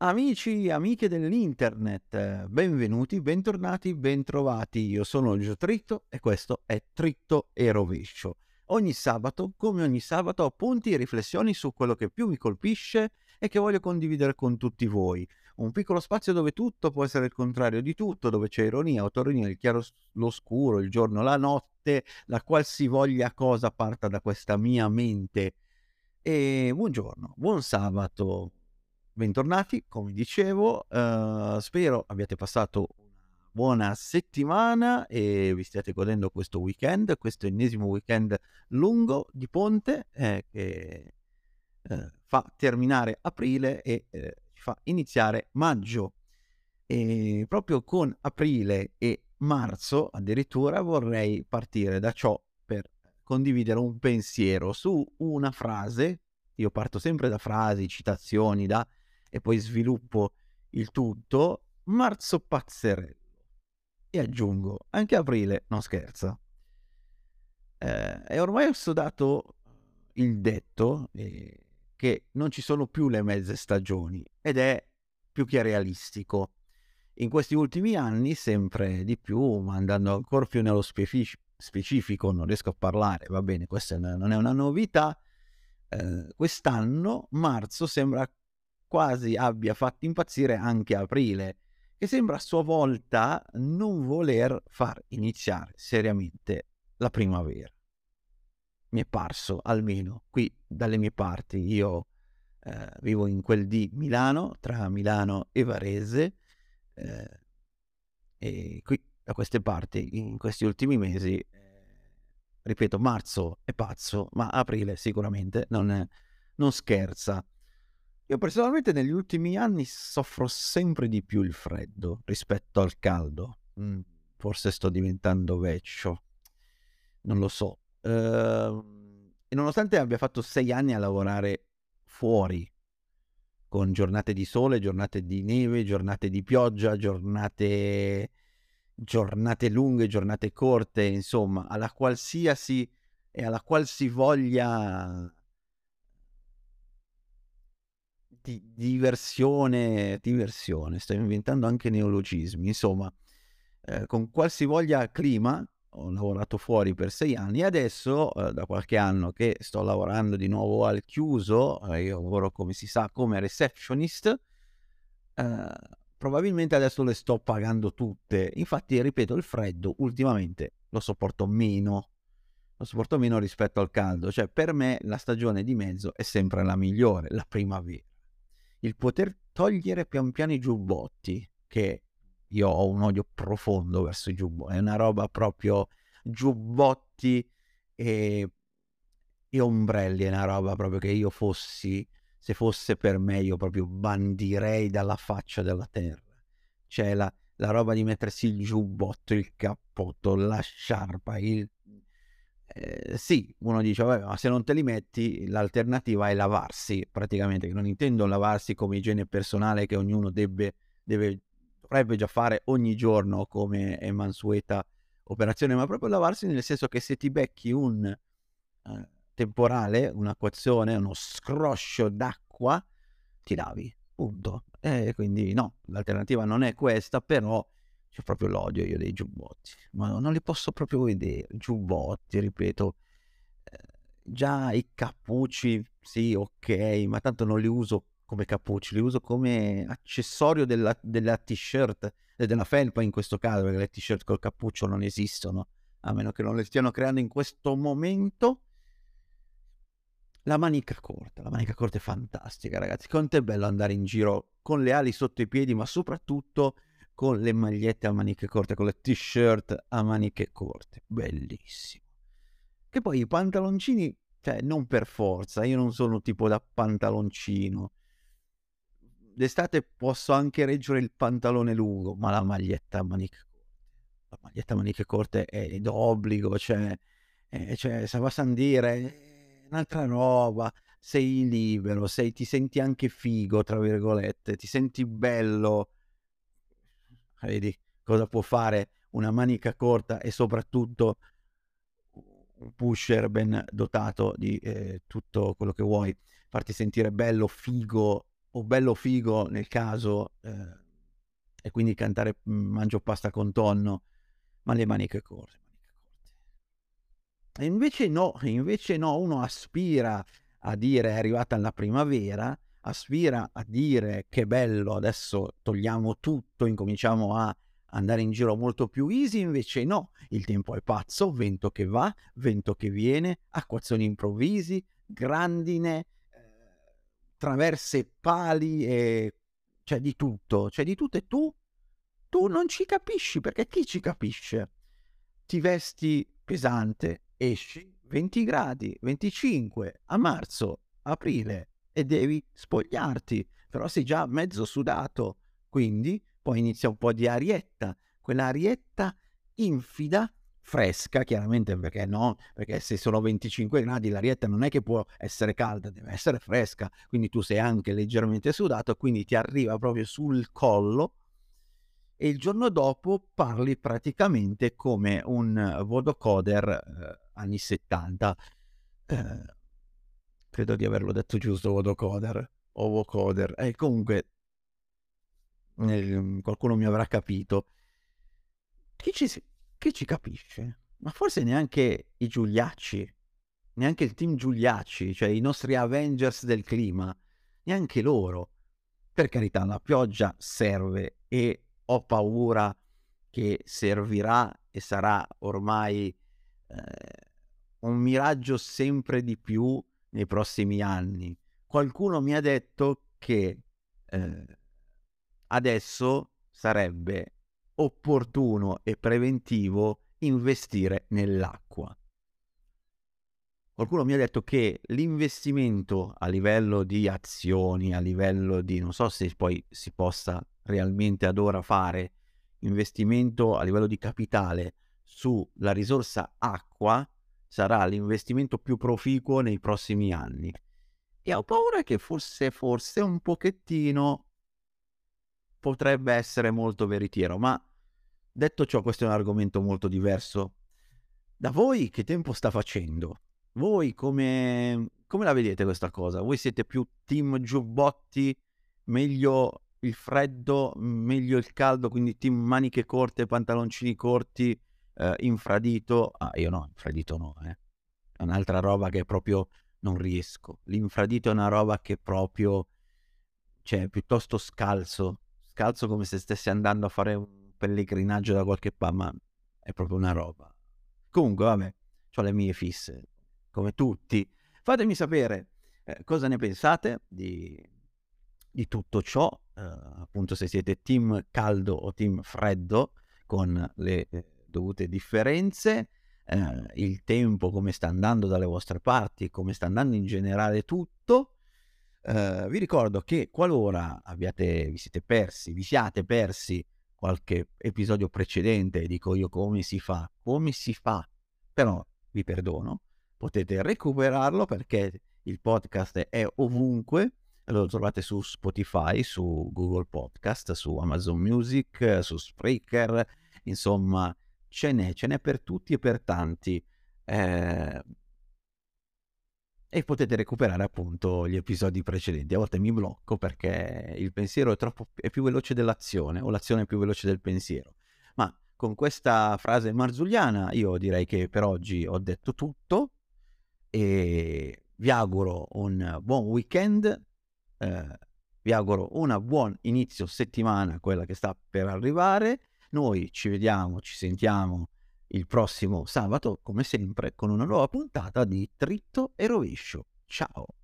Amici, amiche dell'internet, benvenuti, bentornati, bentrovati. Io sono Gio Tritto e questo è Tritto e Rovescio. Ogni sabato, come ogni sabato, appunti e riflessioni su quello che più mi colpisce e che voglio condividere con tutti voi. Un piccolo spazio dove tutto può essere il contrario di tutto, dove c'è ironia, autoronia, il chiaro, l'oscuro, il giorno, la notte, la qualsivoglia cosa parta da questa mia mente. E buongiorno, buon sabato, bentornati, come dicevo, uh, spero abbiate passato una buona settimana e vi stiate godendo questo weekend, questo ennesimo weekend lungo di ponte eh, che eh, fa terminare aprile e eh, fa iniziare maggio. E proprio con aprile e marzo addirittura vorrei partire da ciò per condividere un pensiero su una frase. Io parto sempre da frasi, citazioni, da e poi sviluppo il tutto, marzo pazzerello. E aggiungo, anche aprile non scherza. Eh, e ormai ho studato il detto eh, che non ci sono più le mezze stagioni ed è più che realistico. In questi ultimi anni, sempre di più, ma andando ancora più nello specific- specifico, non riesco a parlare, va bene, questa non è una novità. Eh, quest'anno, marzo, sembra quasi abbia fatto impazzire anche Aprile, che sembra a sua volta non voler far iniziare seriamente la primavera. Mi è parso, almeno qui dalle mie parti, io eh, vivo in quel di Milano, tra Milano e Varese, eh, e qui da queste parti, in questi ultimi mesi, eh, ripeto, marzo è pazzo, ma aprile sicuramente non, è, non scherza. Io personalmente negli ultimi anni soffro sempre di più il freddo rispetto al caldo. Mm, forse sto diventando vecchio, non lo so. Uh, e nonostante abbia fatto sei anni a lavorare fuori, con giornate di sole, giornate di neve, giornate di pioggia, giornate, giornate lunghe, giornate corte, insomma, alla qualsiasi e alla qualsivoglia di diversione, diversione, sto inventando anche neologismi, insomma, eh, con qualsivoglia clima ho lavorato fuori per sei anni e adesso eh, da qualche anno che sto lavorando di nuovo al chiuso, eh, io lavoro come si sa come receptionist, eh, probabilmente adesso le sto pagando tutte, infatti ripeto il freddo ultimamente lo sopporto meno, lo sopporto meno rispetto al caldo, cioè per me la stagione di mezzo è sempre la migliore, la primavera il poter togliere pian piano i giubbotti, che io ho un odio profondo verso i giubbotti, è una roba proprio giubbotti e, e ombrelli, è una roba proprio che io fossi, se fosse per me, io proprio bandirei dalla faccia della terra. C'è la, la roba di mettersi il giubbotto, il cappotto, la sciarpa, il eh, sì, uno dice, vabbè, ma se non te li metti, l'alternativa è lavarsi, praticamente, non intendo lavarsi come igiene personale che ognuno debbe, deve, dovrebbe già fare ogni giorno come è mansueta operazione, ma proprio lavarsi nel senso che se ti becchi un eh, temporale, un'acquazione, uno scroscio d'acqua, ti lavi, punto. E quindi no, l'alternativa non è questa, però c'è proprio l'odio io dei giubbotti, ma non li posso proprio vedere. Giubbotti, ripeto. Eh, già i cappucci, sì, ok, ma tanto non li uso come cappucci, li uso come accessorio della, della t-shirt e della felpa in questo caso, perché le t-shirt col cappuccio non esistono, a meno che non le stiano creando in questo momento. La manica corta, la manica corta è fantastica, ragazzi. Quanto è bello andare in giro con le ali sotto i piedi, ma soprattutto con le magliette a maniche corte, con le t-shirt a maniche corte. Bellissimo. Che poi i pantaloncini, cioè non per forza, io non sono tipo da pantaloncino. D'estate posso anche reggere il pantalone lungo, ma la maglietta a maniche corte. La maglietta a maniche corte è d'obbligo, cioè, eh, cioè se va a dire è un'altra roba sei libero, sei, ti senti anche figo, tra virgolette, ti senti bello, vedi cosa può fare una manica corta e soprattutto un pusher ben dotato di eh, tutto quello che vuoi, farti sentire bello, figo, o bello figo nel caso, eh, e quindi cantare mhmm, mangio pasta con tonno, ma le maniche corte, maniche corte. E invece no, invece no, uno aspira a dire è arrivata la primavera, aspira a dire che bello, adesso togliamo tutto, incominciamo a andare in giro molto più easy, invece no, il tempo è pazzo, vento che va, vento che viene, acquazzoni improvvisi, grandine, eh, traverse pali e c'è di tutto, c'è di tutto e tu, tu non ci capisci perché chi ci capisce? Ti vesti pesante, esci 20 gradi, 25 a marzo, aprile e devi spogliarti, però sei già mezzo sudato, quindi poi inizia un po' di arietta, quell'arietta infida, fresca, chiaramente perché no, perché se sono 25 gradi l'arietta non è che può essere calda, deve essere fresca, quindi tu sei anche leggermente sudato, quindi ti arriva proprio sul collo e il giorno dopo parli praticamente come un vodocoder eh, anni 70. Eh, credo di averlo detto giusto, vodocoder o vocoder. E eh, comunque eh, qualcuno mi avrà capito. Chi ci, chi ci capisce? Ma forse neanche i Giuliacci, neanche il team Giuliacci, cioè i nostri Avengers del clima, neanche loro. Per carità, la pioggia serve e ho paura che servirà e sarà ormai eh, un miraggio sempre di più nei prossimi anni. Qualcuno mi ha detto che eh, adesso sarebbe opportuno e preventivo investire nell'acqua. Qualcuno mi ha detto che l'investimento a livello di azioni, a livello di, non so se poi si possa realmente ad ora fare, investimento a livello di capitale sulla risorsa acqua, sarà l'investimento più proficuo nei prossimi anni. E ho paura che forse, forse un pochettino potrebbe essere molto veritiero, ma detto ciò, questo è un argomento molto diverso. Da voi che tempo sta facendo? Voi come, come la vedete questa cosa? Voi siete più team giubbotti, meglio il freddo, meglio il caldo, quindi team maniche corte, pantaloncini corti, eh, infradito. Ah, io no, infradito no, eh. È un'altra roba che proprio non riesco. L'infradito è una roba che proprio, cioè, piuttosto scalzo scalzo come se stessi andando a fare un pellegrinaggio da qualche parte, ma è proprio una roba. Comunque, vabbè, ho le mie fisse, come tutti. Fatemi sapere eh, cosa ne pensate di, di tutto ciò, eh, appunto se siete team caldo o team freddo, con le eh, dovute differenze, eh, il tempo come sta andando dalle vostre parti, come sta andando in generale tutto. Uh, vi ricordo che qualora abbiate, vi siete persi, vi siate persi qualche episodio precedente, dico io come si fa, come si fa, però vi perdono, potete recuperarlo perché il podcast è ovunque, lo trovate su Spotify, su Google Podcast, su Amazon Music, su Spreaker, insomma ce n'è, ce n'è per tutti e per tanti. Eh, e potete recuperare appunto gli episodi precedenti. A volte mi blocco perché il pensiero è, troppo, è più veloce dell'azione o l'azione è più veloce del pensiero. Ma con questa frase marzulliana io direi che per oggi ho detto tutto e vi auguro un buon weekend, eh, vi auguro un buon inizio settimana, quella che sta per arrivare. Noi ci vediamo, ci sentiamo il prossimo sabato, come sempre, con una nuova puntata di Tritto e Rovescio. Ciao!